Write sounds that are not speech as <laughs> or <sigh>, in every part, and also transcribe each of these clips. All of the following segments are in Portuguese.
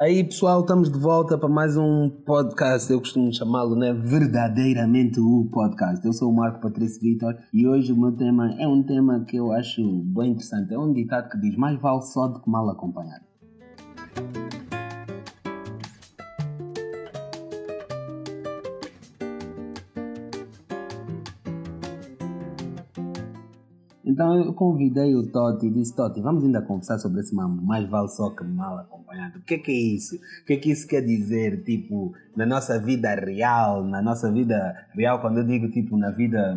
Aí pessoal, estamos de volta para mais um podcast. Eu costumo chamá-lo, né? Verdadeiramente o podcast. Eu sou o Marco Patrício Vitor e hoje o meu tema é um tema que eu acho bem interessante. É um ditado que diz: mais vale só do que mal acompanhado. Então eu convidei o Totti e disse: Totti, vamos ainda conversar sobre esse mambo. Mais vale só que mal acompanhado. O que é que é isso? O que é que isso quer dizer, tipo, na nossa vida real? Na nossa vida real, quando eu digo, tipo, na vida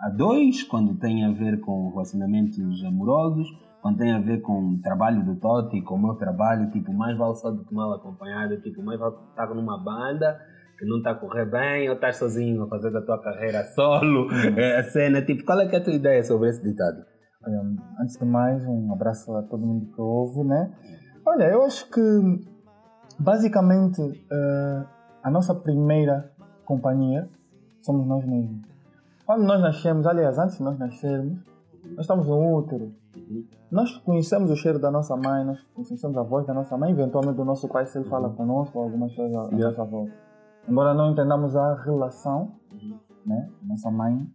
a dois, quando tem a ver com relacionamentos amorosos, quando tem a ver com o trabalho do Totti, com o meu trabalho, tipo, mais vale só do que mal acompanhado. Tipo, mais vale estar numa banda que não está a correr bem ou estás sozinho a fazer a tua carreira solo, é a cena, tipo, qual é, que é a tua ideia sobre esse ditado? Antes de mais, um abraço a todo mundo que ouve, né? Olha, eu acho que basicamente uh, a nossa primeira companhia somos nós mesmos. Quando nós nascemos, aliás, antes de nós nascermos, nós estamos no útero. Nós conhecemos o cheiro da nossa mãe, nós conhecemos a voz da nossa mãe, eventualmente do nosso pai se ele fala conosco, algumas coisas à nossa volta. Embora não entendamos a relação, né? Nossa mãe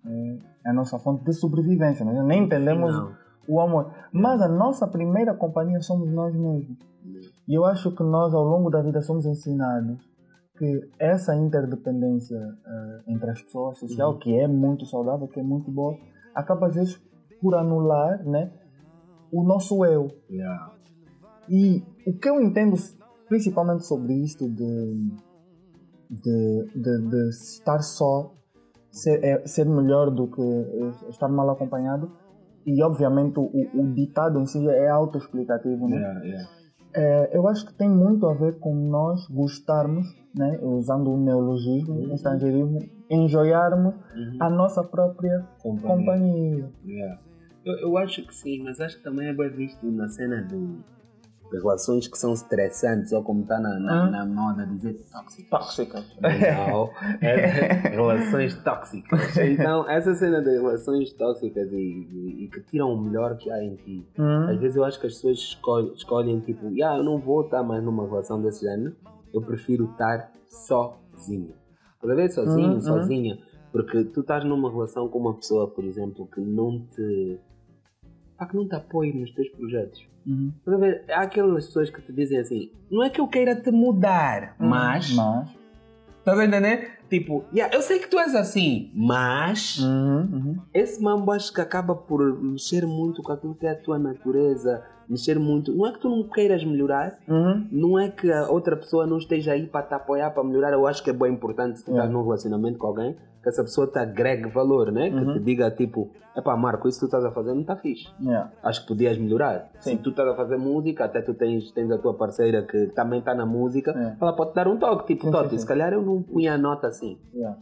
é a nossa fonte de sobrevivência. Nós nem entendemos Não. o amor. Mas a nossa primeira companhia somos nós mesmos. E eu acho que nós, ao longo da vida, somos ensinados que essa interdependência eh, entre as pessoas social, que é muito saudável, que é muito boa, acaba às vezes por anular, né? O nosso eu. Yeah. E o que eu entendo principalmente sobre isto de, de, de, de estar só, ser, é, ser melhor do que eh, estar mal acompanhado, e obviamente o, o ditado em si é autoexplicativo, né? Yeah, yeah. É, eu acho que tem muito a ver com nós gostarmos, né, usando o neologismo, o estrangeirismo, enjoiarmos a nossa própria Companhia. companhia. Yeah. Eu, eu acho que sim, mas acho que também é bem visto na cena do, relações que são estressantes, ou como está na, na, Ah. na moda dizer tóxicas. Tóxica. Não, é <laughs> relações tóxicas. Então, essa cena de relações tóxicas e, e- e que tiram o melhor que há em ti. Hum, Às vezes eu acho que as pessoas escolhem, escolhem tipo, yeah, eu não vou estar mais numa relação desse género, eu prefiro estar sozinho. Cada vez sozinho, Uhum, uhum. sozinha. Porque tu estás numa relação com uma pessoa, por exemplo, que não te. Pá, que não te apoia nos teus projetos. uhum. Ver? Há aquelas pessoas que te dizem assim: não é que eu queira te mudar, mas. Mas. Estás a entender? Tipo, yeah, eu sei que tu és assim, mas. Uhum, uhum. Esse mambo acho que acaba por mexer muito com aquilo que é a tua natureza, mexer muito. Não é que tu não queiras melhorar, Uhum. não é que a outra pessoa não esteja aí para te apoiar, para melhorar. Eu acho que é bem importante se tu Yeah. estás num relacionamento com alguém, que essa pessoa te agregue valor, né? Que Uhum. te diga tipo, epá, Marco, isso que tu estás a fazer não está fixe. Yeah. Acho que podias melhorar. Sim. Se tu estás a fazer música, até tu tens, tens a tua parceira que também está na música, É. ela pode te dar um toque, tipo, Totti, se calhar eu não punha a nota assim. Yeah.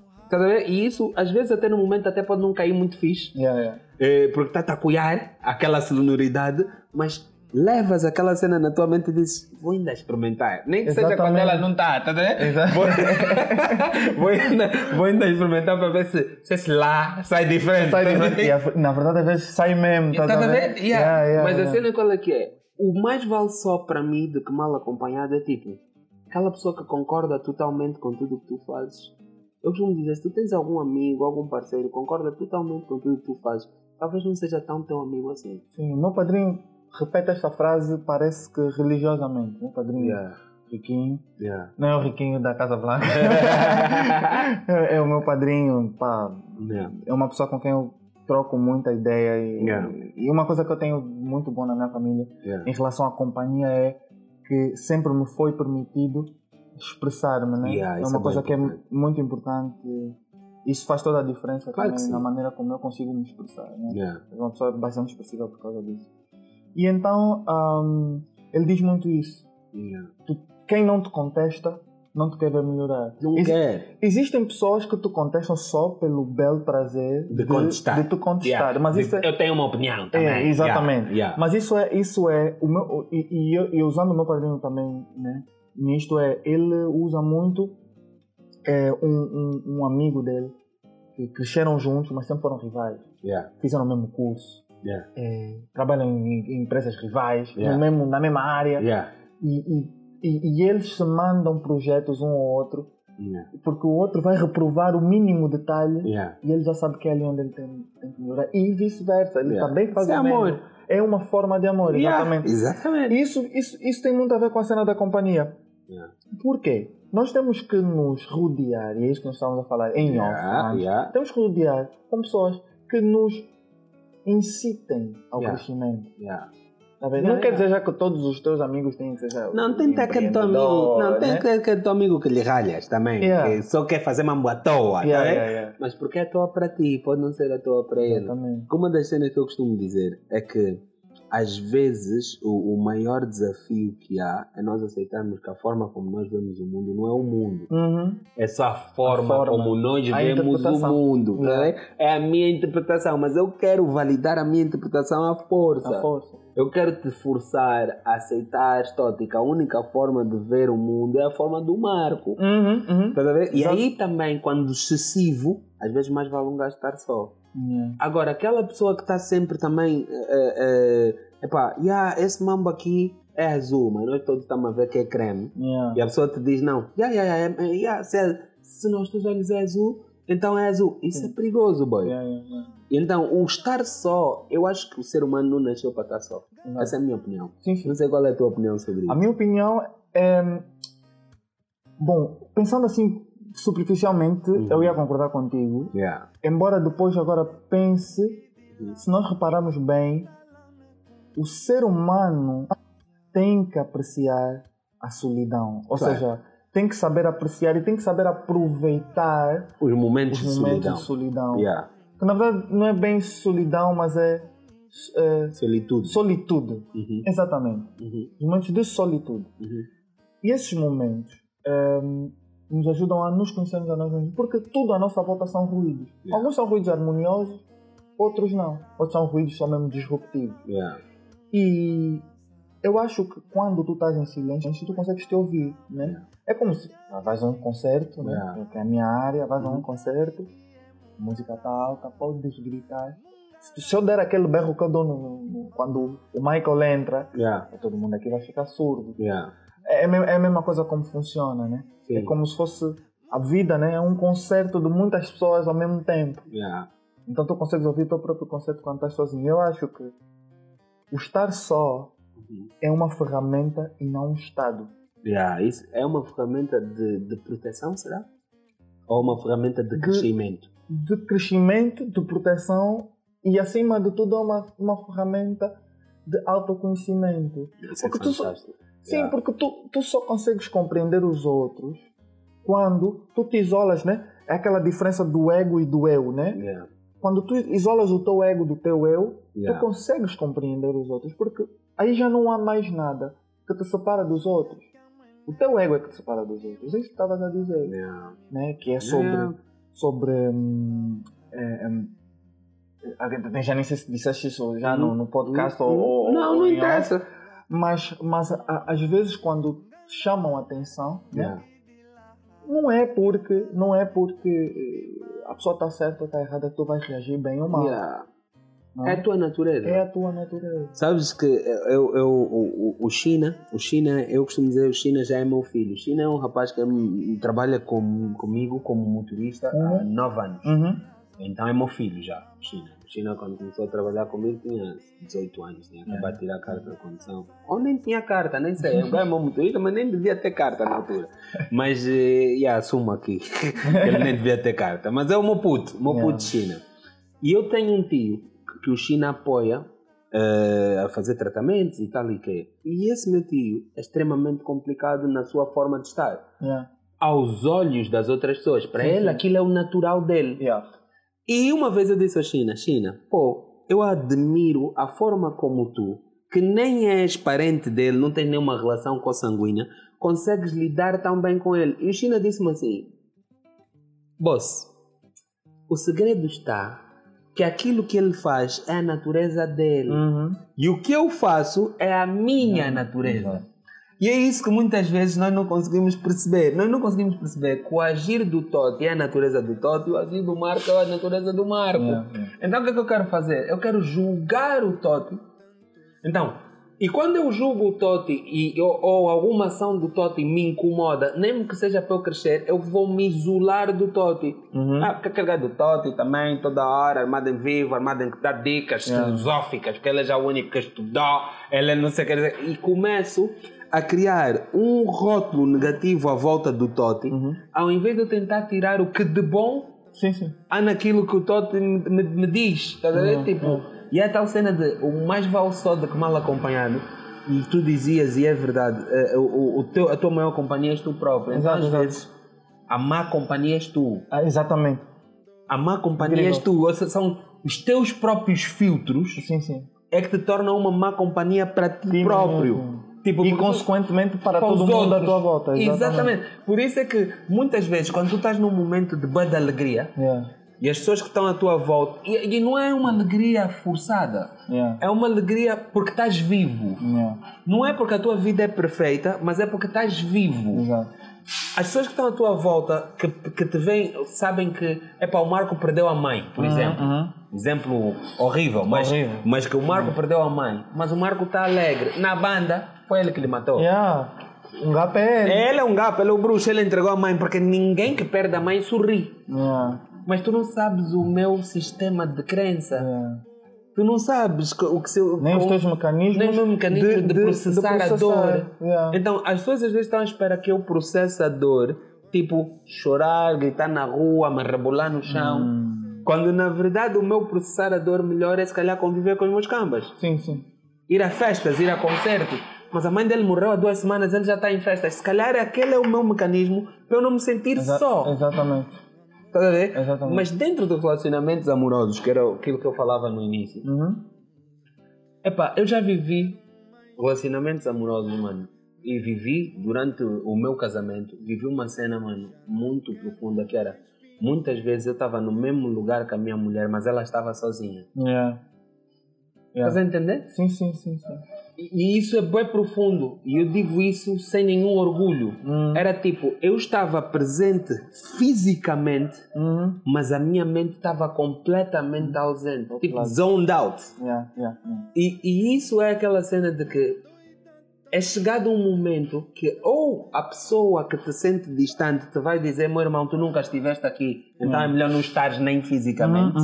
E isso, às vezes, até no momento, até pode não cair muito fixe. Yeah, yeah. É, porque está a apoiar aquela sonoridade, mas levas aquela cena na tua mente e dizes, vou ainda experimentar. Nem que seja quando Exatamente. ela não está, tá vendo? Exato. Vou, <laughs> vou, ainda, vou ainda experimentar para ver se, se esse lá sai diferente. Sai tá diferente. vendo? Na verdade, às vezes sai mesmo. Tá Tá a a ver? ver? Yeah. Yeah, yeah, Mas a cena qual é que é? O mais vale só para mim do que mal acompanhado é tipo, aquela pessoa que concorda totalmente com tudo o que tu fazes. Eu costumo dizer, se tu tens algum amigo, algum parceiro que concorda totalmente com tudo o que tu fazes, talvez não seja tão teu amigo assim. Sim, o meu padrinho repete esta frase, parece que religiosamente. Meu padrinho Yeah, riquinho. yeah. Não é o riquinho da Casa Blanca. <laughs> é, o meu padrinho, pá. Yeah. É uma pessoa com quem eu troco muita ideia. E, Yeah. e uma coisa que eu tenho muito boa na minha família em relação à companhia é que sempre me foi permitido expressar-me, né? É uma é coisa que é muito importante. Isso faz toda a diferença Claro também na maneira como eu consigo me expressar. Né? É uma pessoa bastante expressiva por causa disso. E então, ahm, ele diz muito isso. Yeah. Quem não te contesta, não te quer ver melhorar. Não Ex- quer. Existem pessoas que te contestam só pelo belo prazer De contestar. de te contestar. Yeah. Mas isso é, Eu tenho uma opinião também. é, exatamente. Yeah. Mas isso é, isso é o meu, e, e eu, e usando o meu padrinho também, né? Nisto é, ele usa muito é, um, um, um amigo dele que cresceram juntos, mas sempre foram rivais. Fizeram o mesmo curso, Yeah. é, trabalham em, em empresas rivais, Yeah. mesmo, na mesma área. Yeah. E, e e, e eles se mandam projetos um ao outro, porque o outro vai reprovar o mínimo detalhe e ele já sabe que é ali onde ele tem, tem que melhorar. E vice-versa, ele também faz Isso é o mesmo. amor. É uma forma de amor, exatamente. Exatamente. Isso, isso, isso tem muito a ver com a cena da companhia. Yeah. Por quê? Nós temos que nos rodear, e é isso que nós estamos a falar em off, Yeah, antes. yeah. temos que rodear com pessoas que nos incitem ao Yeah. crescimento. Yeah. Tá não quer yeah. dizer já que todos os teus amigos têm que ser Não, tem que ter aquele teu amigo. Não, tem né? que ter aquele teu amigo que lhe ralhas também. Yeah. Que só quer fazer mambo à toa, Yeah, tá yeah, yeah. Mas porque é à toa para ti, pode não ser à toa para ele. Exatamente. Uma das cenas que eu costumo dizer é que às vezes o, o maior desafio que há é nós aceitarmos que a forma como nós vemos o mundo não é o mundo. Uhum. É só a forma, A forma, como nós a vemos o mundo. tá Yeah. vendo? É a minha interpretação, mas eu quero validar a minha interpretação à força. A força. Eu quero te forçar a aceitar, Stótica. A única forma de ver o mundo é a forma do Marco. Uhum, uhum. Ver? E aí também, quando excessivo, às vezes mais vale um gajo estar só. Yeah. Agora, aquela pessoa que está sempre também. É, é, epá, yeah, esse mambo aqui é azul, mas nós todos estamos a ver que é creme. Yeah. E a pessoa te diz: não, yeah, yeah, yeah, é- yeah, se, é- se nos teus olhos é azul, então é azul. Isso Sim. é perigoso, boy. Yeah, yeah. Então, o estar só, eu acho que o ser humano não nasceu para estar só. Essa é a minha opinião. Sim, sim. Não sei qual é a tua opinião sobre isso. A minha opinião é. Bom, pensando assim superficialmente, Uhum. eu ia concordar contigo. Yeah. Embora depois agora pense, Uhum. se nós repararmos bem, o ser humano tem que apreciar a solidão. Ou Claro. seja, tem que saber apreciar e tem que saber aproveitar Os momentos os de momentos solidão. de solidão. Yeah. Que na verdade não é bem solidão, mas é, é Solitude. solitude. Uhum. Exatamente. Uhum. Os momentos de solitude. Uhum. E esses momentos ehm, nos ajudam a nos conhecermos a nós mesmos, porque tudo à nossa volta são ruídos. Yeah. Alguns são ruídos harmoniosos, outros não. Outros são ruídos só mesmo disruptivos. Yeah. E eu acho que quando tu estás em silêncio, tu consegues te ouvir, né? É como se ah, vais a um concerto, né? Yeah. Que é a minha área, vais a Uhum. um concerto, a música está alta, podes gritar. Se eu der aquele berro que eu dou no- no- quando o Michael entra, Yeah. todo mundo aqui vai ficar surdo. É, a me- é a mesma coisa como funciona, né? Sim. É como se fosse a vida, né? É um concerto de muitas pessoas ao mesmo tempo. Yeah. Então tu consegues ouvir o teu próprio concerto quando estás sozinho. Eu acho que o estar só Uhum. é uma ferramenta e não um estado. Yeah. Isso é uma ferramenta de, de proteção, será? Ou uma ferramenta de De- crescimento? De crescimento, de proteção e acima de tudo é uma, uma ferramenta de autoconhecimento. Isso é Porque tu fantástico. Sim, Yeah. porque tu, tu só consegues compreender os outros quando tu te isolas, né? É aquela diferença do ego e do eu, né? Yeah. Quando tu isolas o teu ego do teu eu, Yeah. tu consegues compreender os outros, porque aí já não há mais nada que te separa dos outros. O teu ego é que te separa dos outros. É isso que estavas a dizer, né? Que é sobre... Sobre hum, é, hum, já nem sei se disseste isso já no, no podcast ou, ou- Não, ou não off, interessa. Mas, mas a- às vezes quando chamam a atenção, né? Não é porque não é porque eh, a pessoa está certa ou está errada que tu vais reagir bem ou mal. Yeah. É a tua natureza. É a tua natureza. Sabes que eu, eu, o, o- China, o China, eu costumo dizer, o China já é meu filho. O China é um rapaz que hum, trabalha com, comigo como motorista há Uhum. nove anos. Uhum. Então é meu filho já, China. O China, quando começou a trabalhar comigo, tinha 18 anos, tinha acabado de tirar a carta de condução. Ou nem tinha carta, nem sei. Eu ganho meu motorista, mas nem devia ter carta na altura. Mas, eh, yeah, assumo aqui <laughs> que ele nem devia ter carta. Mas é o meu puto, o meu Yeah. puto China. E eu tenho um tio que o China apoia eh, a fazer tratamentos e tal e quê. E esse meu tio é extremamente complicado na sua forma de estar. Yeah. Aos olhos das outras pessoas. Para Sim, ele, sim. aquilo é o natural dele. Yeah. E uma vez eu disse ao China, China, pô, eu admiro a forma como tu, que nem és parente dele, não tens nenhuma relação consanguínea, consegues lidar tão bem com ele. E o China disse-me assim, boss, o segredo está que aquilo que ele faz é a natureza dele. Uhum. E o que eu faço é a minha Uhum. natureza. E é isso que muitas vezes nós não conseguimos perceber. Nós não conseguimos perceber que o agir do Totti é a natureza do Totti e o agir do Marco é a natureza do Marco. Yeah, yeah. Então o que é que eu quero fazer? Eu quero julgar o Totti. Então, E quando eu julgo o Totti e, ou, ou alguma ação do Totti me incomoda, mesmo que seja para eu crescer, eu vou me isolar do Totti. Uhum. Ah, porque aquele gajo do Totti também, toda hora, armado em vivo, armado em dar dicas Yeah. filosóficas, porque ele é já o único que estudou, ele é não sei o que dizer. E começo a criar um rótulo negativo à volta do Totti, Uhum. ao invés de eu tentar tirar o que de bom Sim, sim. há naquilo que o Totti me, me, me diz. Estás a ver? Uhum, Tipo, uhum. e é a tal cena de o mais vale só do que mal acompanhado. E tu dizias, e é verdade, eh, o, o, teu, a tua maior companhia és tu próprio. Então, Exato, às exato. vezes, a má companhia és tu. Ah, exatamente. A má companhia Incrível. és tu. Ou seja, são os teus próprios filtros Sim, sim. é que te tornam uma má companhia para ti Sim, próprio. sim. Tipo, E consequentemente para, todo mundo à outros. tua volta. Exatamente. Por isso é que muitas vezes, quando tu estás num momento de de alegria, Yeah, e as pessoas que estão à tua volta, e, e não é uma alegria forçada, yeah, é uma alegria porque estás vivo. yeah. Não é porque a tua vida é perfeita, mas é porque estás vivo. Exato. As pessoas que estão à tua volta, que, que te veem, sabem que é para o Marco perdeu a mãe, por exemplo. Uhum. Exemplo horrível, mas, Horrível. mas que o Marco perdeu a mãe. Mas o Marco está alegre. Na banda, foi ele que lhe matou. Yeah. Um gato é ele. Ele é um gato, ele é o bruxo, ele entregou a mãe, porque ninguém que perde a mãe sorri. Yeah, Mas tu não sabes o meu sistema de crença. yeah. Tu não sabes o que se. Nem os o- teus mecanismos. nem o meu mecanismo de, processar, a dor. Yeah. Então, as pessoas às vezes estão à espera que eu processe a dor, tipo chorar, gritar na rua, me rebolar no chão. Hum. Quando na verdade o meu processar a dor melhor é se calhar conviver com os meus cambas. Sim, sim. Ir a festas, ir a concertos. Mas a mãe dele morreu há duas semanas, ele já está em festas. Se calhar aquele é o meu mecanismo para eu não me sentir Exa- só. Exatamente. Estás a ver? Exatamente. Mas dentro dos relacionamentos amorosos, que era aquilo que eu falava no início, Uhum. Epá, eu já vivi relacionamentos amorosos, mano. E vivi durante o meu casamento, vivi uma cena, mano, muito profunda que era. Muitas vezes eu estava no mesmo lugar que a minha mulher, mas ela estava sozinha. Yeah. Estás a Yeah. entender? Sim, sim, sim, sim. E isso é bem profundo. E eu digo isso sem nenhum orgulho. Hum. Era tipo, eu estava presente fisicamente, Uhum. mas a minha mente estava completamente ausente. Tipo, zoned out. Yeah, yeah, yeah. E, e isso é aquela cena de que é chegado um momento que ou a pessoa que te sente distante te vai dizer, meu irmão, tu nunca estiveste aqui, então é melhor não estares nem fisicamente.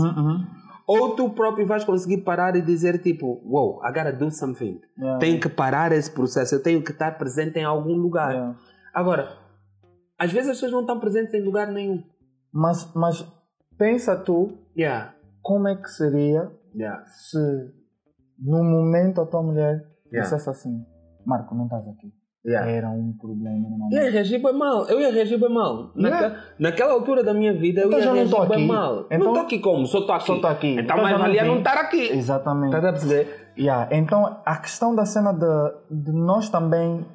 Ou tu próprio vais conseguir parar e dizer tipo, wow, I gotta do something. Yeah. Tenho que parar esse processo, eu tenho que estar presente em algum lugar. Yeah. Agora, às vezes as pessoas não estão presentes em lugar nenhum. Mas, mas pensa tu Yeah, como é que seria yeah, se no momento a tua mulher Yeah. dissesse assim, Marco, não estás aqui. Yeah. Era um problema no Eu ia reagir bem mal, eu ia reagir bem mal. Naque- Yeah. Naquela altura da minha vida, eu Então ia já não reagir bem mal. Então- não estou aqui como? Só estou aqui. Só tô aqui. Então, Então mais valia não estar aqui. Exatamente. Estás a perceber? Yeah, Então, a questão da cena de, de nós também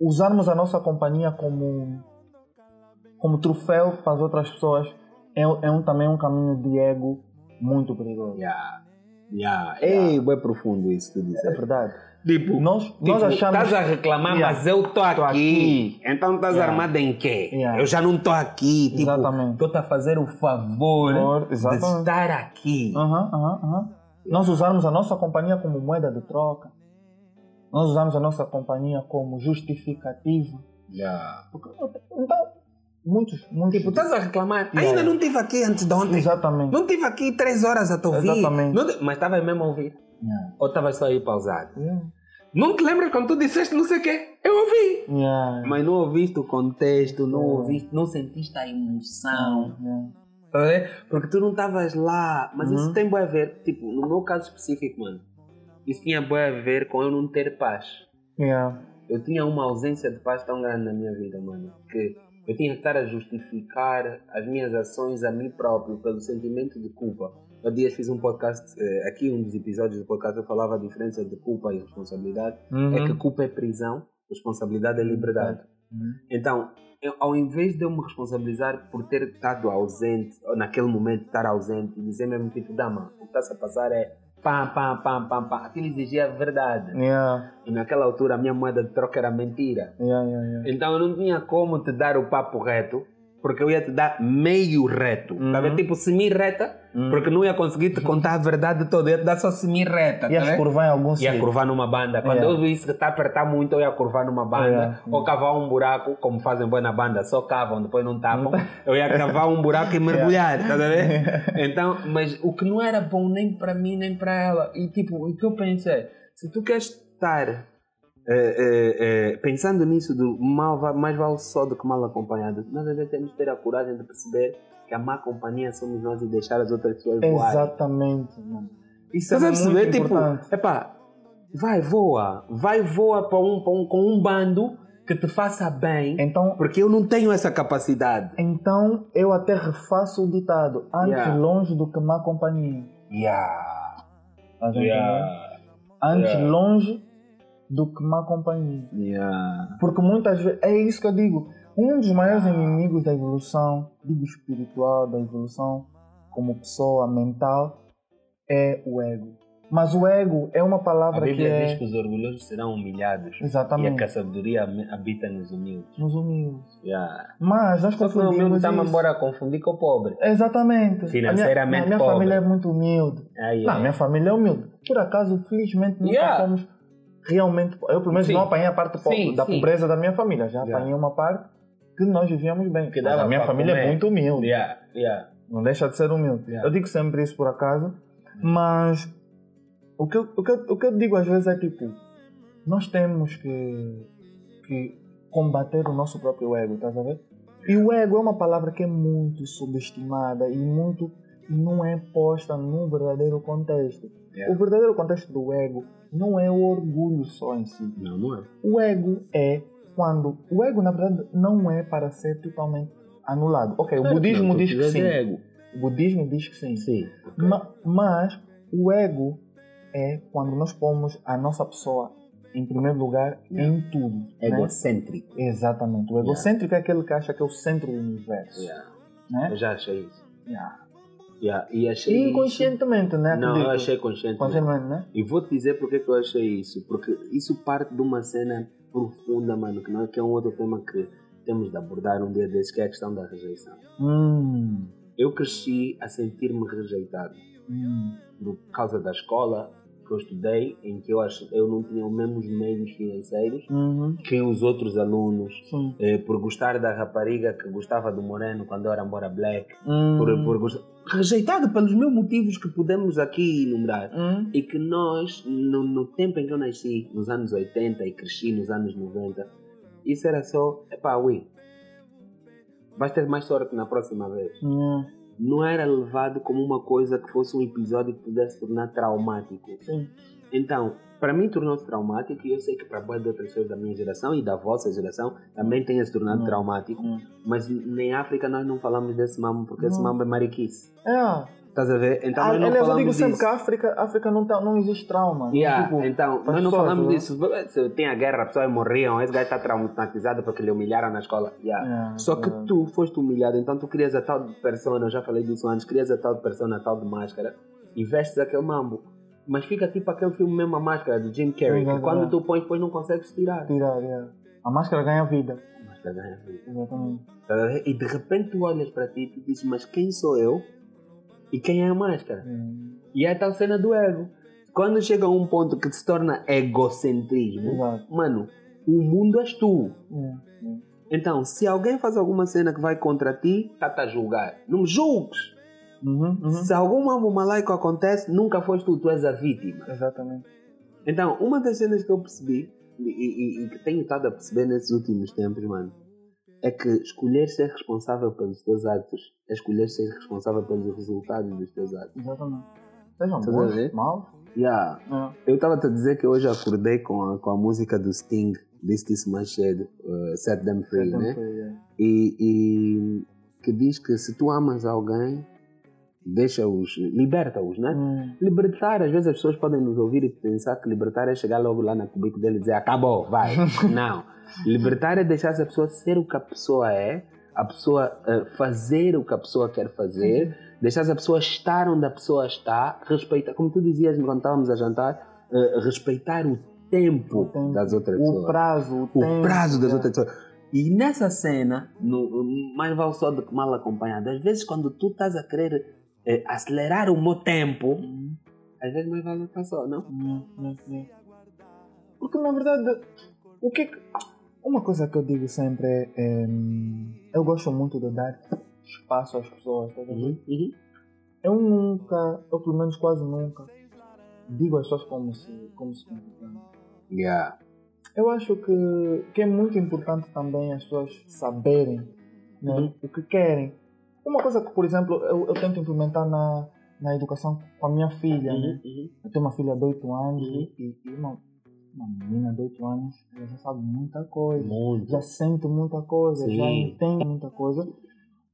usarmos a nossa companhia como, como troféu para as outras pessoas é, é um, também um caminho de ego muito perigoso. Yeah. Yeah. Ei, bem profundo isso que tu É disseste. verdade. Tipo, Nós, tipo, nós achamos. estás a reclamar, Yeah. mas eu estou aqui. aqui. Então estás Yeah. armado em quê? Yeah. Eu já não estou aqui. Tipo, Exatamente. estou-te a fazer o favor Por- de estar aqui. Nós usarmos a nossa companhia como moeda de troca. Nós usamos a nossa companhia como justificativa. Yeah. Porque, Então, muitos, muitos. Tipo, estás a reclamar. Yeah. Ainda não estive aqui antes de ontem. Exatamente. Não estive aqui três horas a te ouvir. Exatamente. Não Mas estavas mesmo a ouvir? Yeah. Ou estavas só aí pausado? Yeah. Não te lembras quando tu disseste não sei o quê? Eu ouvi. Yeah. Mas não ouviste o contexto, não ouviste, não sentiste a emoção. Yeah. Tá? Porque tu não estavas lá. Mas isso Uhum. tem bem a ver, tipo, no meu caso específico, mano. Isso tinha bem a ver com eu não ter paz. Eu tinha uma ausência de paz tão grande na minha vida, mano, que eu tinha que estar a justificar as minhas ações a mim próprio pelo sentimento de culpa. Há dias fiz um podcast, eh, aqui um dos episódios do podcast eu falava a diferença de culpa e responsabilidade. Uhum. É que culpa é prisão, responsabilidade é liberdade. Uhum. Então, eu, ao invés de eu me responsabilizar por ter estado ausente, ou naquele momento estar ausente, e dizer mesmo tipo, dama, o que está a passar é pam, pam, pam, pam, pam, aquilo exigia a verdade. Yeah. E naquela altura a minha moeda de troca era mentira. Yeah, yeah. Então eu não tinha como te dar o papo reto, porque eu ia te dar meio reto. Tá vendo? Tipo semi-reta, Uhum. porque não ia conseguir te contar a verdade toda, eu ia te dar só semi-reta. Tá vendo? curvar em algum Ia curvar numa banda. Quando Yeah. eu vi isso que está a apertar muito, eu ia curvar numa banda. Yeah. Ou cavar um buraco, como fazem boa na banda, só cavam, depois não tapam. Eu ia cavar um buraco e <laughs> mergulhar, tá a ver? <laughs> Então, mas o que não era bom nem para mim, nem para ela. E tipo, o que eu penso é, se tu queres estar eh, eh, pensando nisso do mal, mais vale só do que mal acompanhado, nós às vezes temos que ter a coragem de perceber que a má companhia somos nós e deixar as outras pessoas voar. Exatamente, mano. Isso é perceber? muito Tipo, importante. epá, vai voa, vai voa para um, um, com um bando que te faça bem, Então, porque eu não tenho essa capacidade. então eu até refaço o ditado: antes Yeah. longe do que má companhia. Yeah. Entender? Antes Yeah. longe do que má companhia. Yeah. Porque muitas vezes, é isso que eu digo, um dos maiores inimigos da evolução, digo espiritual, da evolução como pessoa mental, é o ego. Mas o ego é uma A palavra que Bíblia é... diz que os orgulhosos serão humilhados e a Exatamente. que a sabedoria habita nos humildes. Nos humildes. Yeah. Mas nós Só que o humilde confundimos está-me embora a confundir com o pobre. Exatamente. Financeiramente a minha, a minha pobre. família é muito humilde. Aí, Não, minha família é humilde. Por acaso, felizmente, nunca Yeah. fomos realmente... Eu, pelo menos, Sim. não apanhei a parte Sim, da sim. pobreza da minha família. Já Yeah. apanhei uma parte que nós vivíamos bem. Que Mas a minha família é comer. muito humilde. Yeah. Yeah. Não deixa de ser humilde. Yeah. Eu digo sempre isso por acaso, mas o que, eu- o, que, eu- o que eu digo às vezes é tipo, nós temos que, que combater o nosso próprio ego, estás a ver? E o ego é uma palavra que é muito subestimada e muito não é posta num verdadeiro contexto. Yeah. O verdadeiro contexto do ego não é o orgulho só em si. Não, não é. O ego é quando. O ego, na verdade, não é para ser totalmente anulado. Ok, o budismo Não, diz que sim. de ego. O budismo diz que sim. Sim. Ma- mas o ego é quando nós pomos a nossa pessoa em primeiro lugar em tudo. né? Egocêntrico. Exatamente. O egocêntrico é aquele que acha que é o centro do universo. Yeah. Né? Eu já achei isso. Yeah. Yeah. E achei E isso- inconscientemente, né? Não, eu achei consciente. Conscientemente, né? E vou te dizer porque que eu achei isso. Porque isso parte de uma cena profunda, mano, que, não é, que é um outro tema que temos de abordar um dia desses, que é a questão da rejeição. Hum. Eu cresci a sentir-me rejeitado Hum. por causa da escola que eu estudei, em que eu, acho, eu não tinha os mesmos meios financeiros Uhum. que os outros alunos, eh, por gostar da rapariga que gostava do moreno quando eu era embora black, Hum. por, por gostar, rejeitado pelos meus motivos que podemos aqui enumerar. Hum. E que nós, no, no tempo em que eu nasci, nos anos 80 e cresci nos anos 90, isso era só, epá, ui, vais ter mais sorte na próxima vez. Yeah. Não era levado como uma coisa que fosse um episódio que pudesse tornar traumático. Sim. Então, para mim tornou-se traumático e eu sei que para boas de outras pessoas da minha geração e da vossa geração também tenha se tornado Não. traumático. Hum. Mas nem África nós não falamos desse mambo porque esse Não. mambo é mariquice. É. Estás a ver? Então Ah, nós não aliás, eu falamos digo sempre disso. que a África, a África não, tá, não existe trauma. Yeah, Tipo, então, nós não pessoas, falamos né? disso. Se tem a guerra, as pessoas morriam, esse gajo está traumatizado porque lhe humilharam na escola. Yeah. Yeah, Só que tu foste humilhado, então tu crias a tal de persona, eu já falei disso antes, crias a tal de persona, a tal de máscara, e vestes aquele mambo. Mas fica tipo aquele filme mesmo, a máscara, do Jim Carrey, que quando tu pões, depois não consegues tirar. Tirar, yeah. A máscara ganha vida. A máscara ganha vida. Exatamente. E de repente tu olhas para ti e tu dizes, mas quem sou eu? E quem é a máscara? Hum, E é a tal cena do ego. Quando chega a um ponto que se torna egocentrismo, Exato. mano, o mundo és tu. Yeah. Então, se alguém faz alguma cena que vai contra ti, está-te a julgar. Não me julgues. Uhum, uhum. Se algum mambo malaico acontece, nunca foste tu, tu és a vítima. Exatamente. Então, uma das cenas que eu percebi, e, e- e que tenho estado a perceber nesses últimos tempos, mano, é que escolher ser responsável pelos teus atos é escolher ser responsável pelos resultados dos teus atos. Exatamente. Sejam Estás bons, maus. Yeah. É. Eu estava a te dizer que hoje acordei com a, com a música do Sting, disse isso mais cedo, uh, Set Them Free, Então, né? foi, é. e, e que diz que se tu amas alguém, deixa-os, liberta-os, né? Hum, Libertar, às vezes as pessoas podem nos ouvir e pensar que libertar é chegar logo lá na cubico dele e dizer acabou, vai. <laughs> Não. Libertar é deixar essa pessoa ser o que a pessoa é, a pessoa eh, fazer o que a pessoa quer fazer, deixar essa pessoa estar onde a pessoa está, respeitar, como tu dizias quando estávamos a jantar, eh, respeitar o tempo, O tempo. das outras O pessoas prazo, o, o tempo, prazo das é. outras pessoas. E nessa cena, no, mais vale só do que mal acompanhado, às vezes quando tu estás a querer eh, acelerar o meu tempo, Uhum. às vezes mais vale só, não? Yeah. Porque na verdade, o que é. Uma coisa que eu digo sempre é. é, eu gosto muito de dar espaço às pessoas. estás a ver? Uhum, uhum. Eu nunca, eu pelo menos quase nunca, digo às pessoas como se, como se comportam. Yeah. Eu acho que, que é muito importante também as pessoas saberem né, Uhum. o que querem. Uma coisa que, por exemplo, eu, eu tento implementar na, na educação com a minha filha. né? Uhum, uhum. Eu tenho uma filha de 8 anos Uhum. e, e uma, uma menina de 8 anos ela já sabe muita coisa, Muito. já sente muita coisa, Sim. já entende muita coisa.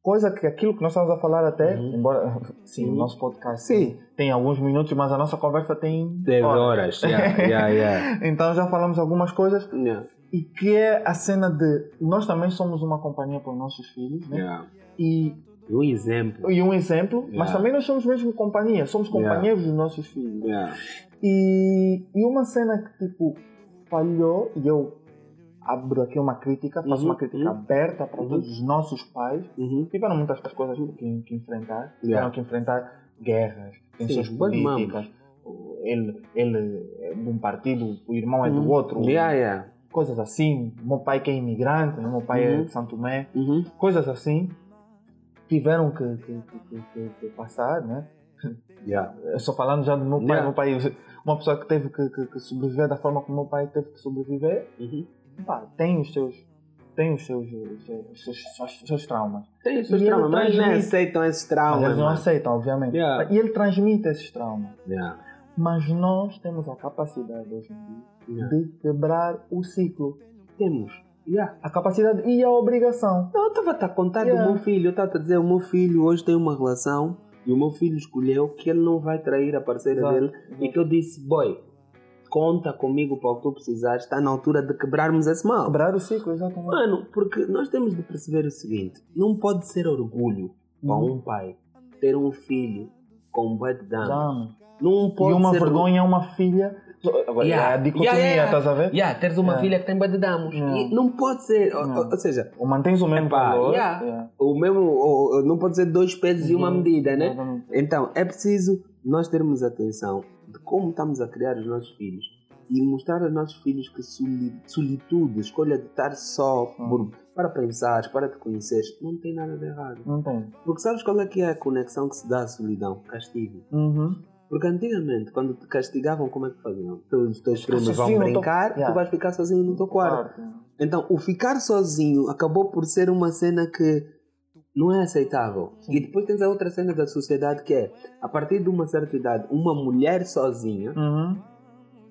Coisa que aquilo que nós estamos a falar até, Uhum. embora <laughs> sim, Sim. o nosso podcast Sim. tem alguns minutos, mas a nossa conversa tem Teve horas. horas. Yeah, yeah, yeah. Então já falamos algumas coisas Yeah, e que é a cena de nós também somos uma companhia para os nossos filhos né? yeah. e, Um exemplo. e um exemplo, mas Yeah. também nós somos mesmo companhia, somos Yeah. companheiros dos nossos filhos. Yeah. E, e uma cena que tipo falhou, e eu abro aqui uma crítica, faço Uhum, uma crítica uhum. aberta para Uhum. todos os nossos pais, Uhum. tiveram muitas coisas que, que enfrentar, tiveram Yeah. que enfrentar guerras, tensões políticas, ele, ele é de um partido, o irmão é do Uhum. outro, Yeah, yeah. coisas assim, meu pai que é imigrante, né, meu pai é Uhum. de Santo Tomé, Uhum. coisas assim, tiveram que, que, que, que- passar, né? Yeah. Só falando já do meu pai, Yeah. meu pai, uma pessoa que teve que, sobreviver da forma como meu pai teve que sobreviver, Uhum. pá, tem os seus, tem os seus, os seus, os seus, os seus- traumas. Tem os seus E traumas, mas não aceitam esses Mas traumas. eles não mano. aceitam, obviamente. Yeah. E ele transmite esses traumas. Yeah. Mas nós temos a capacidade hoje em dia de quebrar o ciclo. Temos. Yeah. A capacidade e a obrigação. Não, eu estava a contar Yeah. do meu filho. Eu estava a dizer, o meu filho hoje tem uma relação e o meu filho escolheu que ele não vai trair a parceira Exato, dele e que eu disse, boy, conta comigo para o que tu precisares, está na altura de quebrarmos esse mal. Quebrar o ciclo, exatamente. Mano, porque nós temos de perceber o seguinte: não pode ser orgulho para Uhum. um pai ter um filho com de dano. Exato. Não E pode uma ser vergonha é uma filha. Yeah. é a dicotomia, Yeah, yeah, estás a ver? Yeah, teres uma Yeah. filha que tem de damos. Yeah. Não pode ser. Ou, ou seja, Ou mantens o mesmo Epá, valor. o mesmo, ou- não pode ser dois pesos e uma Uhum. medida, né? Exatamente. Então, é preciso nós termos atenção de como estamos a criar os nossos filhos e mostrar aos nossos filhos que soli- solitude, escolha de estar só Hum. para pensar, para te conhecer, não tem nada de errado. Não tem. Porque sabes qual é que é a conexão que se dá à solidão? Castigo. Uhum. Porque antigamente, quando te castigavam, como é que faziam? Os teus primos vão brincar, tu Yeah. vais ficar sozinho no teu quarto. Claro. Então, o ficar sozinho acabou por ser uma cena que não é aceitável. Sim. E depois tens a outra cena da sociedade que é, a partir de uma certa idade, uma mulher sozinha Uhum.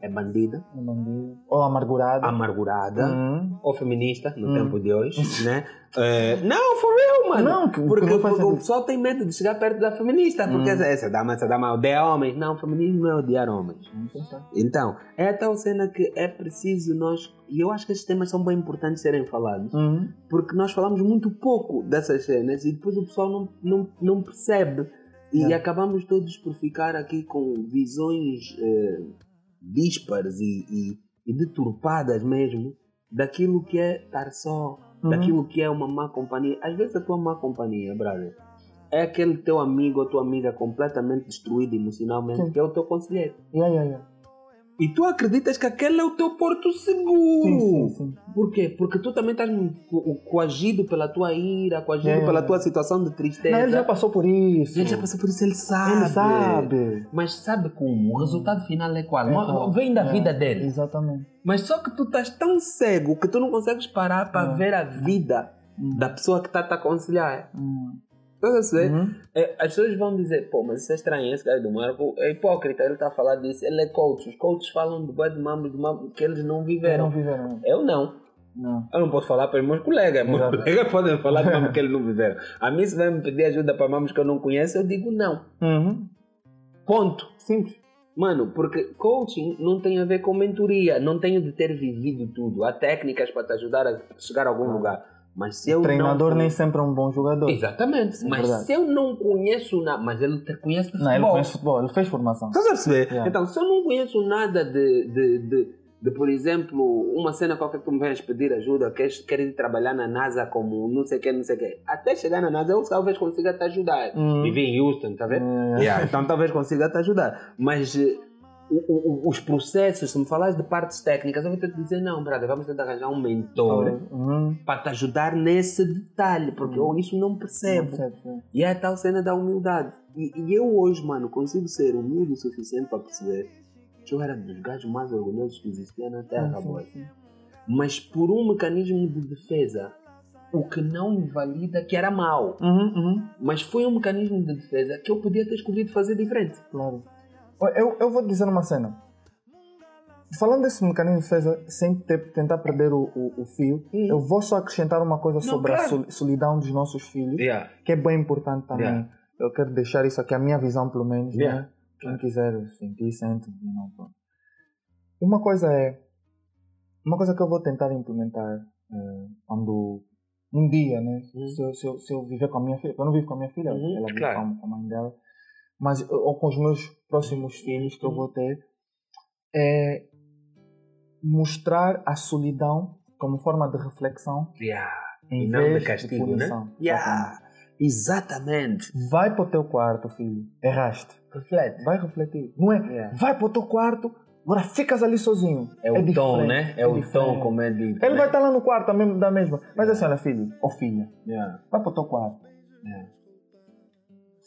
É bandida, Um bandido. Ou amargurado. amargurada, Uhum. ou feminista, no Hum. tempo de hoje, <laughs> né? É, não, for real, mano. Não, que- porque, que porque o pessoal tem medo de chegar perto da feminista, porque Hum. essa dama, essa dama odeia homens. Não, o feminismo não é odiar homens. Pensar. Então, é a tal cena que é preciso nós, e eu acho que estes temas são bem importantes serem falados, Uhum. porque nós falamos muito pouco dessas cenas e depois o pessoal não, não, não percebe. E É. acabamos todos por ficar aqui com visões eh, díspares e, e, e deturpadas mesmo daquilo que é estar só, Uhum. daquilo que é uma má companhia. Às vezes a tua má companhia, brother, é aquele teu amigo ou tua amiga completamente destruído emocionalmente, Sim. que é o teu conselheiro. Yeah, yeah, yeah. E tu acreditas que aquele é o teu porto seguro. Sim, sim, sim. Por quê? Porque tu também estás co- coagido pela tua ira, coagido É. pela tua situação de tristeza. Não, ele já passou por isso. Ele já passou por isso, ele sabe. Ele sabe. Mas sabe como? O resultado final é qual? É qual? Vem da É, vida dele. Exatamente. Mas só que tu estás tão cego que tu não consegues parar para É. ver a vida Uhum. da pessoa que está a te aconselhar. Uhum. Estás a? Uhum. É, As pessoas vão dizer, pô, mas isso é estranho, esse gajo do Marco é hipócrita, ele está a falar disso, ele é coach. Os coaches falam de bué de mamos, de mamos que eles não viveram. Não viveram. Eu não. Não. Eu não posso falar para os meus colegas. Meus Exato. colegas podem falar de mamos que eles não viveram. A mim, se vai me pedir ajuda para mamos que eu não conheço, eu digo não. Uhum. Ponto. Simples. Mano, porque coaching não tem a ver com mentoria. Não tenho de ter vivido tudo. Há técnicas para te ajudar a chegar a algum Ah. lugar. Mas se eu Treinador não... nem sempre é um bom jogador. Exatamente. É mas verdade. se eu não conheço nada... Mas ele te conhece de Não, ele futebol. conhece futebol, ele fez formação. Estás a perceber? Yeah. Então, se eu não conheço nada de, de, de, de, por exemplo, uma cena qualquer que tu me venhas pedir ajuda, queres, queres ir trabalhar na NASA como não sei o que, não sei o que. Até chegar na NASA, eu talvez consiga te ajudar. Hum. Vivi em Houston, tá vendo? É. Yeah, então talvez consiga te ajudar. Mas eh, o- o- os processos, se me falares de partes técnicas, eu vou ter que dizer, não, brother, vamos tentar arranjar um mentor Uhum. para te ajudar nesse detalhe, porque eu isso não percebo. Percebe, sim. E é a tal cena da humildade. E, e eu hoje, mano, consigo ser humilde o suficiente para perceber que eu era dos gajos mais orgulhosos que existia na Terra, Sim, boy. sim. Mas por um mecanismo de defesa, o que não invalida que era mau. Uhum, uhum. Mas foi um mecanismo de defesa que eu podia ter escolhido fazer diferente. Claro. Eu, eu vou dizer uma cena. Falando desse mecanismo de defesa, sem ter- tentar perder o, o, o fio, Hum. eu vou só acrescentar uma coisa sobre a claro. sol- solidão dos nossos filhos, Yeah. que é bem importante também. Yeah. Eu quero deixar isso aqui, a minha visão pelo menos. Yeah. Né? Quem quiser sentir, sente. Uma coisa é. Uma coisa que eu vou tentar implementar eh, quando. Um dia, né? Hum. Se, eu, se, eu, se eu viver com a minha filha. Eu não vivo com a minha filha, Uhum, ela vive claro. a- com a mãe dela. Mas, ou com os meus próximos filhos que eu vou ter, é mostrar a solidão como forma de reflexão Yeah. em E não vez de castigo, de né? punição. Yeah. Exatamente. Vai para o teu quarto, filho. Erraste. Reflete. Vai refletir. Não é? Yeah. Vai para o teu quarto, agora ficas ali sozinho. É o tom, diferente, né? É, o diferente. tom, como é dito. Ele né? vai estar lá no quarto da mesma. Da mesma. Mas assim, olha, filho ou filha, Yeah. vai para o teu quarto. Yeah.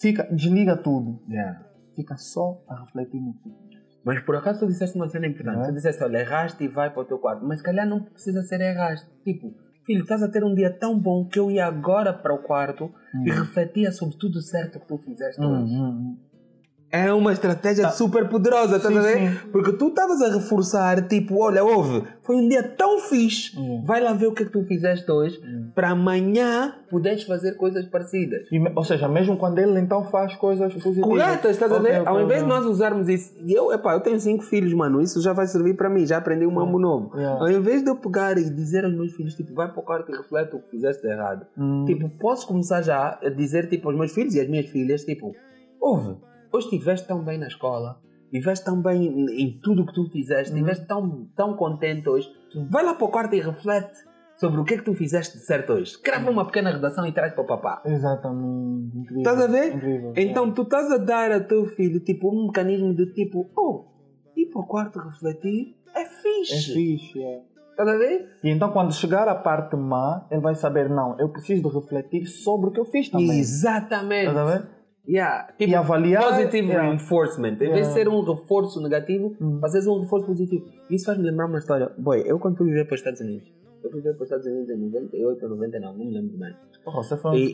Fica, desliga tudo. Yeah. Fica só a refletir no futuro. Mas por acaso tu disseste uma cena importante. É? Tu disseste, olha, erraste e vai para o teu quarto. Mas se calhar não precisa ser erraste. Tipo, filho, estás a ter um dia tão bom que eu ia agora para o quarto e refletia sobre tudo certo que tu fizeste Hum, hoje. Hum, hum. É uma estratégia Tá. super poderosa, estás a ver? Porque tu estavas a reforçar, tipo, olha, ouve, foi um dia tão fixe, Hum. vai lá ver o que é que tu fizeste hoje, Hum. para amanhã poderes fazer coisas parecidas. E ou seja, mesmo quando ele então faz coisas positivas. Corretas, estás a Ok, ver? ok, Ao invés de ok. nós usarmos isso, e eu, epá, eu tenho cinco filhos, mano, isso já vai servir para mim, já aprendi um mambo novo. Yeah. Ao invés de eu pegar e dizer aos meus filhos, tipo, vai para o quarto e reflete o que fizeste errado. Hum. Tipo, posso começar já a dizer, tipo, aos meus filhos e às minhas filhas, tipo, ouve, hoje estiveste tão bem na escola, estiveste tão bem em, tudo o que tu fizeste, Uhum. estiveste tão, tão contente hoje, vai lá para o quarto e reflete sobre o que é que tu fizeste de certo hoje. Crava uma pequena redação e traz para o papá. Exatamente. Incrível. Estás a ver? Incrível. Então tu estás a dar a teu filho tipo um mecanismo de tipo, oh, ir para o quarto refletir é é fixe. fixe. É. Estás a ver? E então quando chegar a parte má, ele vai saber, não, eu preciso de refletir sobre o que eu fiz também. Exatamente. Estás a ver? Yeah. E Tipo, avaliar. positive yeah. reinforcement. Em vez Yeah. de ser um reforço negativo, Hum. fazes um reforço positivo. Isso faz-me lembrar uma história. Boy, eu quando fui viver para os Estados Unidos, eu fui viver para os Estados Unidos em 98 ou 99, não me lembro bem. Porra, você foi um E, e...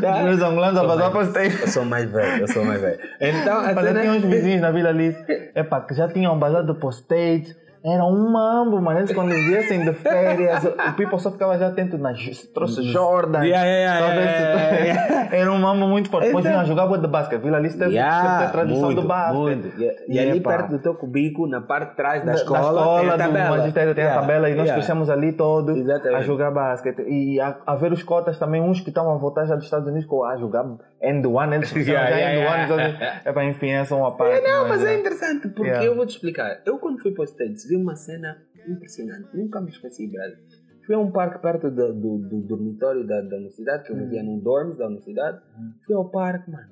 primeiros <laughs> angolanos a passar mais- para os States. eu sou mais velho, eu sou mais velho. Então, eu tinha é- uns vizinhos na Vila Alice, epá, que já tinham basado para os States. Era um mambo, mano. Eles quando viessem de férias, o people só ficava já atento nas trouxe Jordan. Yeah, yeah, yeah, yeah. Era um mambo muito forte. Depois Então- jogar bola de basquete. Vila Alice teve, sempre a tradição muito, do basquete. E, ali perto do teu cubico, na parte de trás da, escola, da escola, tem a do tabela. magistério tem a tabela e nós crescemos ali todos a jogar basquete. E a, a ver os cotas também, uns que estavam a voltar já dos Estados Unidos com- a jogar end one, <laughs> eles cresceram Yeah, já yeah, end yeah. one. Então, epá, enfim, essa é uma parte. Não, mas é é. interessante, porque Yeah. eu vou te explicar. Eu, quando fui para os States, vi uma cena impressionante. Nunca me esqueci, brother. Fui a um parque perto do, do, do dormitório da, da universidade, que eu vivia num dorms da universidade. Fui ao parque, mano,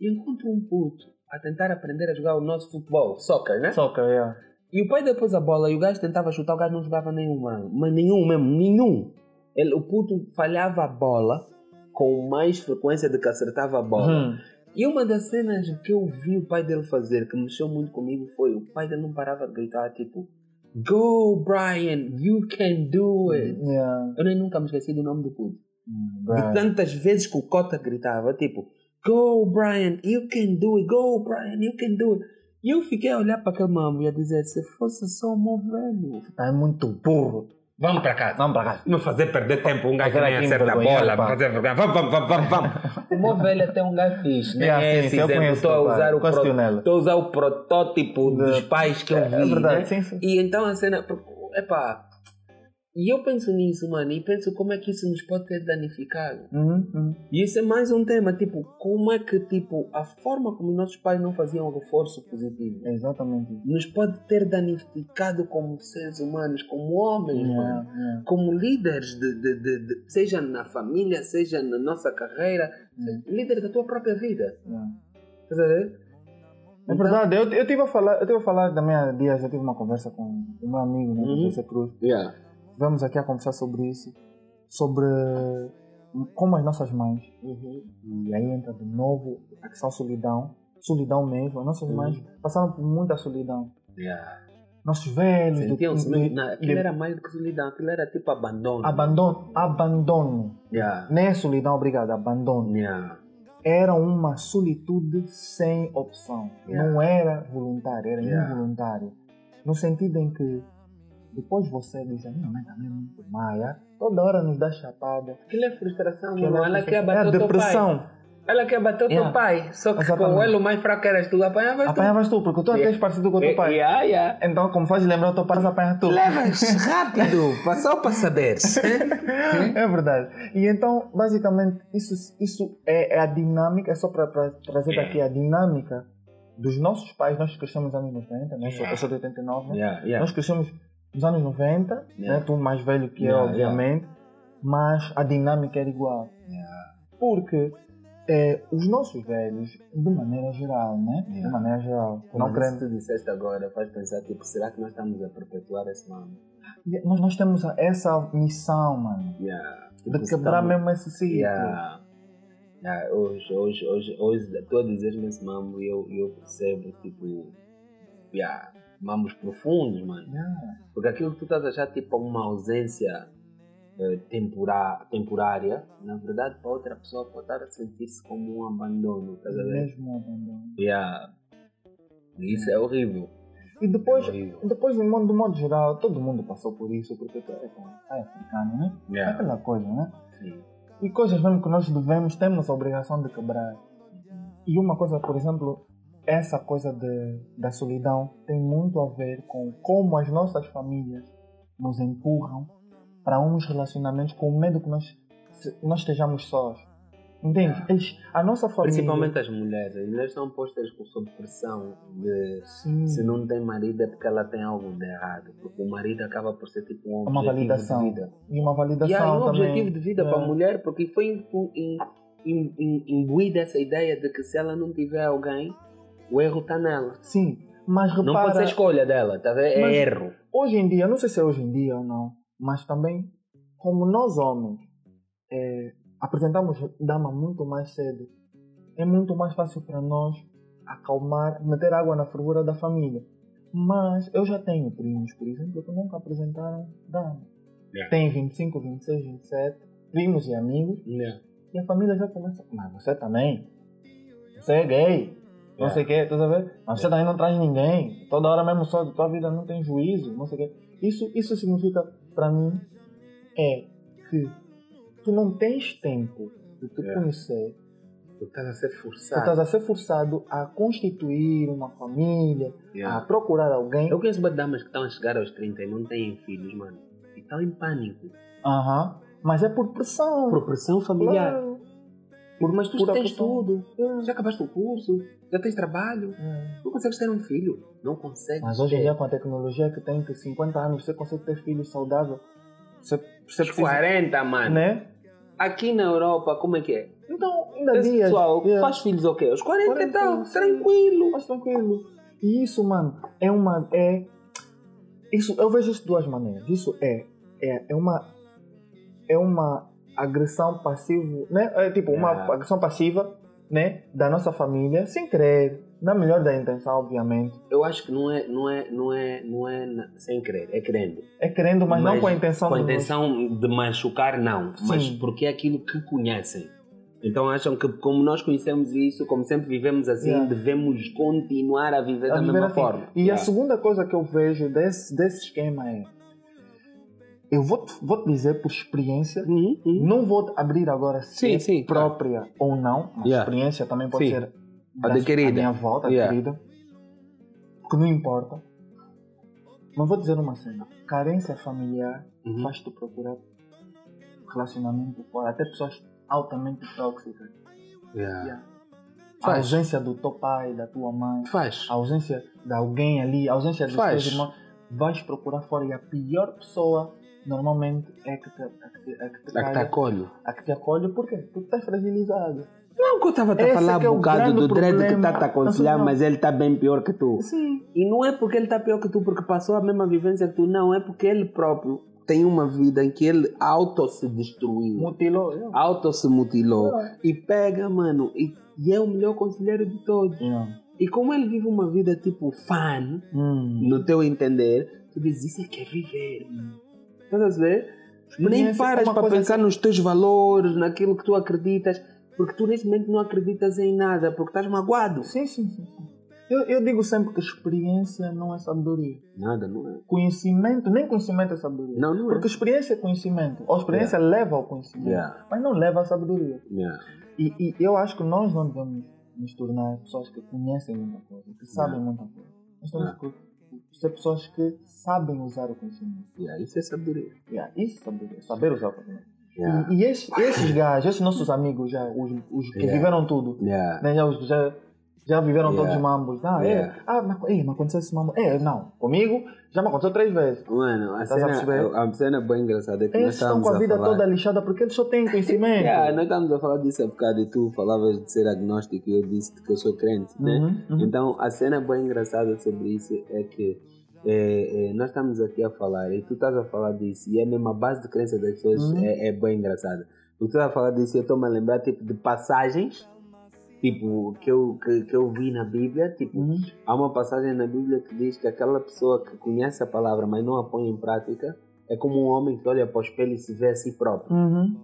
e encontro um puto a tentar aprender a jogar o nosso futebol, soccer, né? Soccer, yeah. E o pai depois a bola e o gajo tentava chutar, o gajo não jogava nenhum, mano. Mas nenhum mesmo, nenhum. Ele, o puto falhava a bola com mais frequência do que acertava a bola. Hum. E uma das cenas que eu vi o pai dele fazer, que mexeu muito comigo, foi o pai dele não parava de gritar, tipo, Go, Brian, you can do it. Yeah. Eu nem nunca me esqueci do nome do puto. Hum, De Brian. tantas vezes que o Cota gritava, tipo, Go, Brian, you can do it. Go, Brian, you can do it. E eu fiquei a olhar para aquele mambo e a dizer, se fosse só o meu velho. É muito burro. Vamos para casa. Vamos para cá. Não fazer perder tempo um gajo que nem acerta a bola. pá. Fazer vergonha. Vamos, vamos, vamos, vamos, vamos. O meu velho até é um gajo fixe. Né? Yeah, é sim, esse sim, eu conheço, Estou a usar o pro-. Estou a usar o protótipo De- dos pais que eu É, vi. é verdade, né? sim, sim. E então a cena, epá, E eu penso nisso, mano, e penso como é que isso nos pode ter danificado. Uhum, uhum. E isso é mais um tema, tipo, como é que, tipo, a forma como nossos pais não faziam reforço positivo É exatamente nos pode ter danificado como seres humanos, como homens, mano. Yeah, yeah. Como líderes, de, de- de- de- seja na família, seja na nossa carreira, Hum. líder da tua própria vida. Yeah. Estás a ver? É Então- verdade, eu, eu tive a falar, eu tive a falar também há dias, eu tive uma conversa com o meu amigo, né, Uhum. Cruz. Yeah. Vamos aqui a conversar sobre isso, sobre como as nossas mães, Uhum. e aí entra de novo a questão solidão, solidão mesmo, as nossas Uhum. mães passaram por muita solidão. Yeah. Nossos velhos, Sentiam-se mesmo. Não, de- aquilo era mais do que solidão, aquilo era tipo abandono. abandono, abandono, Yeah. não é solidão, obrigado, abandono. Yeah. Era uma solitude sem opção, Yeah. não era voluntário, era Yeah. involuntário. No sentido em que depois você diz, a minha mãe também é muito maia, toda hora nos dá chapada. Aquilo é frustração, Aquela mano. Ela quer é bater a o teu pai. depressão. Ela quer bater o teu Yeah. pai. Só que Exatamente. com o elo mais fraco eras tu, apanhavas tu. Apanhavas tu, porque tu até Yeah. és parecido com o teu pai. Yeah, yeah. Então, como faz lembrar o teu pai, apanha tu. Levas <laughs> rápido, só para saberes. é verdade. E então, basicamente, isso, isso é, é a dinâmica, é só para trazer aqui a dinâmica dos nossos pais. Nós crescemos nos anos 90, né? Eu sou- eu sou de 89, né? yeah, yeah. Nós crescemos nos anos 90, Yeah. né? tu mais velho que Yeah, eu, obviamente, mas a dinâmica era igual. Porque é, os nossos velhos, de maneira geral, né? De Yeah. maneira geral, Como não querendo. tu disseste agora, faz pensar, tipo, será que nós estamos a perpetuar esse mal? Nós, nós temos essa missão, mano, Yeah. de Tipo, quebrar estamos- mesmo esse ciclo. Yeah. Yeah, hoje, hoje, hoje, hoje, tu a dizeres-me esse mambo e eu, eu percebo, tipo, yeah, mambos profundos, mano. Yeah. Porque aquilo que tu estás a achar, tipo, uma ausência eh, tempora- temporária, na verdade, para outra pessoa pode estar a sentir-se como um abandono, estás a ver? Mesmo abandono. Yeah. Isso é horrível. E depois, É depois de modo, de modo geral, todo mundo passou por isso, porque tu é, é africano, né? É Yeah. aquela coisa, né? Sim. E coisas mesmo que nós devemos, temos a obrigação de quebrar. E uma coisa, por exemplo, essa coisa de, da solidão tem muito a ver com como as nossas famílias nos empurram para uns relacionamentos com medo que nós, nós estejamos sós. Entende? Eles, a nossa família... Principalmente as mulheres. As mulheres são postas sob pressão de Sim, se não tem marido é porque ela tem algo de errado. Porque o marido acaba por ser tipo um Uma objetivo validação. de vida. e uma validação E há um também. objetivo de vida É. para a mulher porque foi imbuída essa ideia de que se ela não tiver alguém, o erro está nela. Sim, mas repara... Não pode ser escolha dela, tá vendo? É erro. hoje em dia, não sei se é hoje em dia ou não, mas também, como nós homens é, apresentamos dama muito mais cedo, é muito mais fácil para nós acalmar, meter água na fervura da família. Mas eu já tenho primos, por exemplo, que nunca apresentaram dama. Yeah. Tem 25, 26, 27, primos e amigos, e a família já começa. Mas você também? Você é gay? Não Yeah. sei o quê, tu tá? Mas você também não traz ninguém. Toda hora mesmo só tua vida não tem juízo, não sei o quê. Isso, isso significa, para mim, é que tu não tens tempo de te Yeah. conhecer. Tu estás a ser Tu forçado. estás a ser forçado a constituir uma família, a procurar alguém. Eu conheço damas que estão a chegar aos 30 e não têm filhos, mano. E estão em pânico. Aham. Mas é por pressão. Por pressão familiar. Claro. Por, mas tu Por tens tudo. É. Já acabaste o curso, já tens trabalho. É. Não consegues ter um filho. Não consegues. Mas hoje em dia, com a tecnologia que tem que 50 anos, você consegue ter filho saudável. Você, você Os precisa. 40, mano. Né? Aqui na Europa, como é que é? Então, ainda Esse dias. pessoal yeah. faz filhos o quê? Os 40 e 40, tal, sim. tranquilo. mais tranquilo. E isso, mano, é uma. É, isso, eu vejo isso de duas maneiras. Isso é, é, é uma. É uma agressão passiva, né? É tipo, uma Yeah. agressão passiva, né? Da nossa família, sem querer. Na melhor da intenção, obviamente. Eu acho que não é, não é, não é, não é sem querer, é querendo. É querendo, mas, não Mas com a intenção Com a intenção de machucar, não. Mas Sim. porque é aquilo que conhecem. Então acham que como nós conhecemos isso, como sempre vivemos assim, Yeah. devemos continuar a viver a da viver mesma assim. forma. E a Yeah. segunda coisa que eu vejo desse, desse esquema é. Eu vou te, vou te dizer por experiência Uhum, uhum. Não vou abrir agora se Sim, é sim, própria ou não. A Yeah. experiência também pode Sim. ser da Adquirida. da minha volta, Yeah. adquirida. Que não importa. Mas vou dizer uma cena. Carência familiar Uhum. faz-te procurar relacionamento fora. Até pessoas altamente tóxicas. Yeah. Yeah. A ausência do teu pai, da tua mãe, Faz. a ausência de alguém ali, a ausência dos Faz. teus irmãos, vais procurar fora e a pior pessoa normalmente é que te, a que te, a que te, A que te acolho. a que te acolhe. Por quê? Porque estás fragilizado. Não, que eu estava a falar é um bocado do dread que está a te aconselhar, mas ele está bem pior que tu. Sim. E não é porque ele está pior que tu, porque passou a mesma vivência que tu, não. É porque ele próprio tem uma vida em que ele auto se destruiu, Mutilou. Yeah. auto se mutilou. E pega, mano, e, e é o melhor conselheiro de todos. E como ele vive uma vida tipo fan, Hum. no teu entender, tu dizes isso é que é viver. Estás a ver? Nem é paras uma para pensar nos teus valores, naquilo que tu acreditas, porque tu neste momento não acreditas em nada, porque estás magoado. Sim, sim, sim. Eu, eu digo sempre que experiência não é sabedoria. Nada, não é? Conhecimento, nem conhecimento é sabedoria. Não, não é. Porque experiência é conhecimento. Ou experiência leva ao conhecimento. Yeah. Mas não leva à sabedoria. Yeah. E, e eu acho que nós não devemos nos tornar pessoas que conhecem muita coisa, que sabem Yeah. muita coisa. Nós temos Yeah. que ser pessoas que sabem usar o conhecimento. Yeah, Isso é sabedoria. Yeah, isso é sabedoria. Saber usar o conhecimento. Yeah. E, e esses, esses gajos, esses nossos amigos já, os, os que Yeah. viveram tudo, Yeah. né, já, os que já, já viveram Yeah. todos os mambos. Ah, Yeah. é. Ah, mas, ei, mas aconteceu esse mambo. É, não. Comigo já me aconteceu três vezes. Mano, a Estás a cena, perceber? a cena bem engraçada é que Eles estão com a a vida falar... toda lixada porque eles só têm conhecimento. <laughs> Yeah, nós estávamos a falar disso há bocado e tu falavas de ser agnóstico e eu disse que eu sou crente, né? Uhum, uhum. Então, a cena bem engraçada sobre isso é que é, é, nós estamos aqui a falar e tu estás a falar disso e é mesmo a base de crença das pessoas Uhum. é, é bem engraçada. Tu estás a falar disso e eu estou-me a lembrar tipo, de passagens tipo, que, eu, que, que eu vi na Bíblia. Tipo, Uhum. há uma passagem na Bíblia que diz que aquela pessoa que conhece a palavra mas não a põe em prática é como um homem que olha para o espelho e se vê a si próprio. Uhum.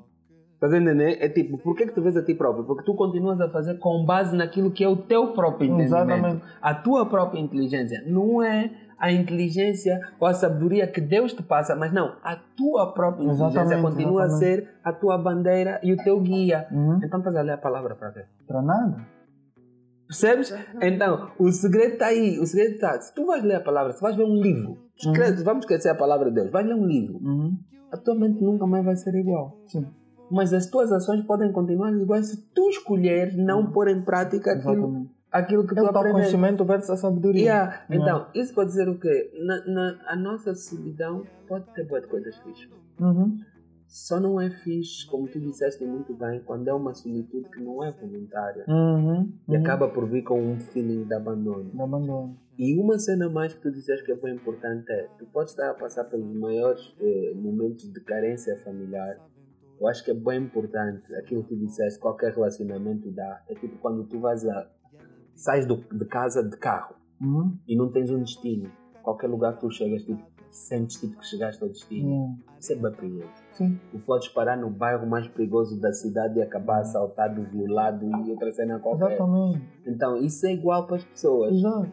Estás a entender? É tipo, por que, que tu vês a ti próprio? Porque tu continuas a fazer com base naquilo que é o teu próprio entendimento. Exatamente. A tua própria inteligência. Não é a inteligência ou a sabedoria que Deus te passa, mas não. A tua própria inteligência Exatamente, continua exatamente. a ser a tua bandeira e o teu guia. Uhum. Então estás a ler a palavra para quê? Para nada. Percebes? Então, o segredo está aí. O segredo está. Se tu vais ler a palavra, se vais ver um livro, escreve- vamos esquecer a palavra de Deus, vais ler um livro, Uhum. a tua mente nunca mais vai ser igual. Sim. Mas as tuas ações podem continuar iguais se tu escolheres não pôr em prática aquilo. Aquilo que É tu o conhecimento versus a sabedoria. Yeah. Então, isso pode dizer o quê? Na, na- a nossa solidão pode ter boas coisas fixas. Uhum. Só não é fixe, como tu disseste muito bem, quando é uma solitude que não é voluntária. Uhum. E Uhum. acaba por vir com um feeling de abandono. De abandono. E uma cena mais que tu disseste que é bem importante é, tu podes estar a passar pelos maiores eh, momentos de carência familiar. Eu acho que é bem importante aquilo que tu disseste, qualquer relacionamento dá. É tipo quando tu vais a. sais do- de casa de carro Uhum. e não tens um destino. Qualquer lugar que tu chegas, tipo, sentes tipo que chegaste ao destino. Isso é perigoso. Sim. Tu podes parar no bairro mais perigoso da cidade e acabar assaltado, violado e outra cena qualquer. Exatamente. Então, isso é igual para as pessoas. Exato.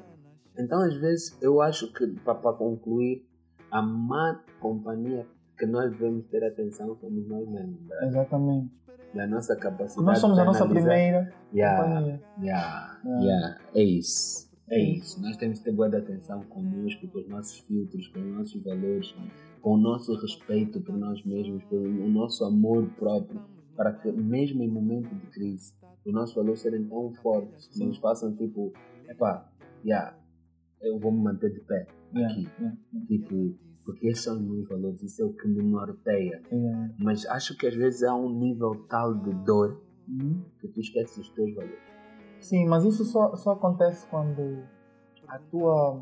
Então, às vezes, eu acho que, para concluir, a má companhia que nós devemos ter atenção somos nós mesmos. né? Exatamente. Da nossa capacidade Nós somos a nossa primeira Yeah, companhia. yeah, Yeah. yeah. É isso. É isso. Nós temos que ter boa atenção conosco, com os nossos filtros, com os nossos valores, com o nosso respeito por nós mesmos, pelo o nosso amor próprio, para que, mesmo em momento de crise, os nossos valores serem tão fortes que nos façam tipo, epá, yeah, eu vou me manter de pé aqui. Tipo, porque esses são os meus valores, isso é o que me norteia. Yeah. Mas acho que às vezes há um nível tal de dor Uhum. que tu esqueces os teus valores. Sim, mas isso só, só acontece quando a tua.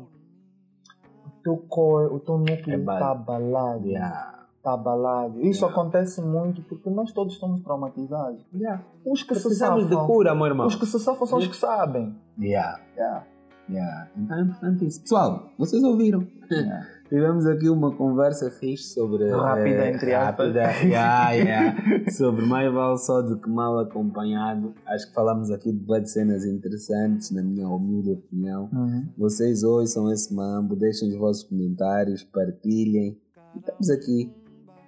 O teu core, o teu núcleo É ba- está abalado. Yeah. Está abalado. Isso Yeah. acontece muito porque nós todos estamos traumatizados. Yeah. Os que se Precisamos de safam. cura, meu irmão. Os que se safam são os que sabem. Yeah. Yeah. Yeah. Então é importante isso. Pessoal, vocês ouviram? <laughs> Tivemos aqui uma conversa fixe sobre. Rápida, eh, entre aspas. <laughs> yeah, yeah, sobre mais vale só do que mal acompanhado. Acho que falamos aqui de cenas interessantes, na minha humilde opinião. Uhum. Vocês ouçam esse mambo, deixem os vossos comentários, partilhem. E estamos aqui.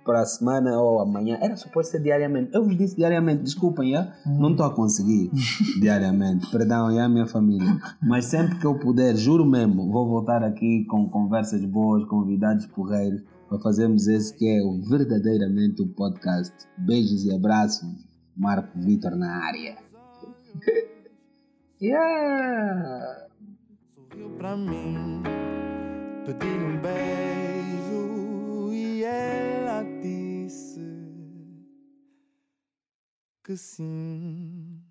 Para a semana ou amanhã. Era suposto ser diariamente. Eu vos disse diariamente, desculpem, já? não estou a conseguir <laughs> diariamente. Perdão, já, minha família. Mas sempre que eu puder, juro mesmo, vou voltar aqui com conversas boas, convidados porreiros, para fazermos esse que é o verdadeiramente o podcast. Beijos e abraços. Marco Vitor na área. <laughs> yeah! Sorriu pra mim, pedi um beijo e disse que sim.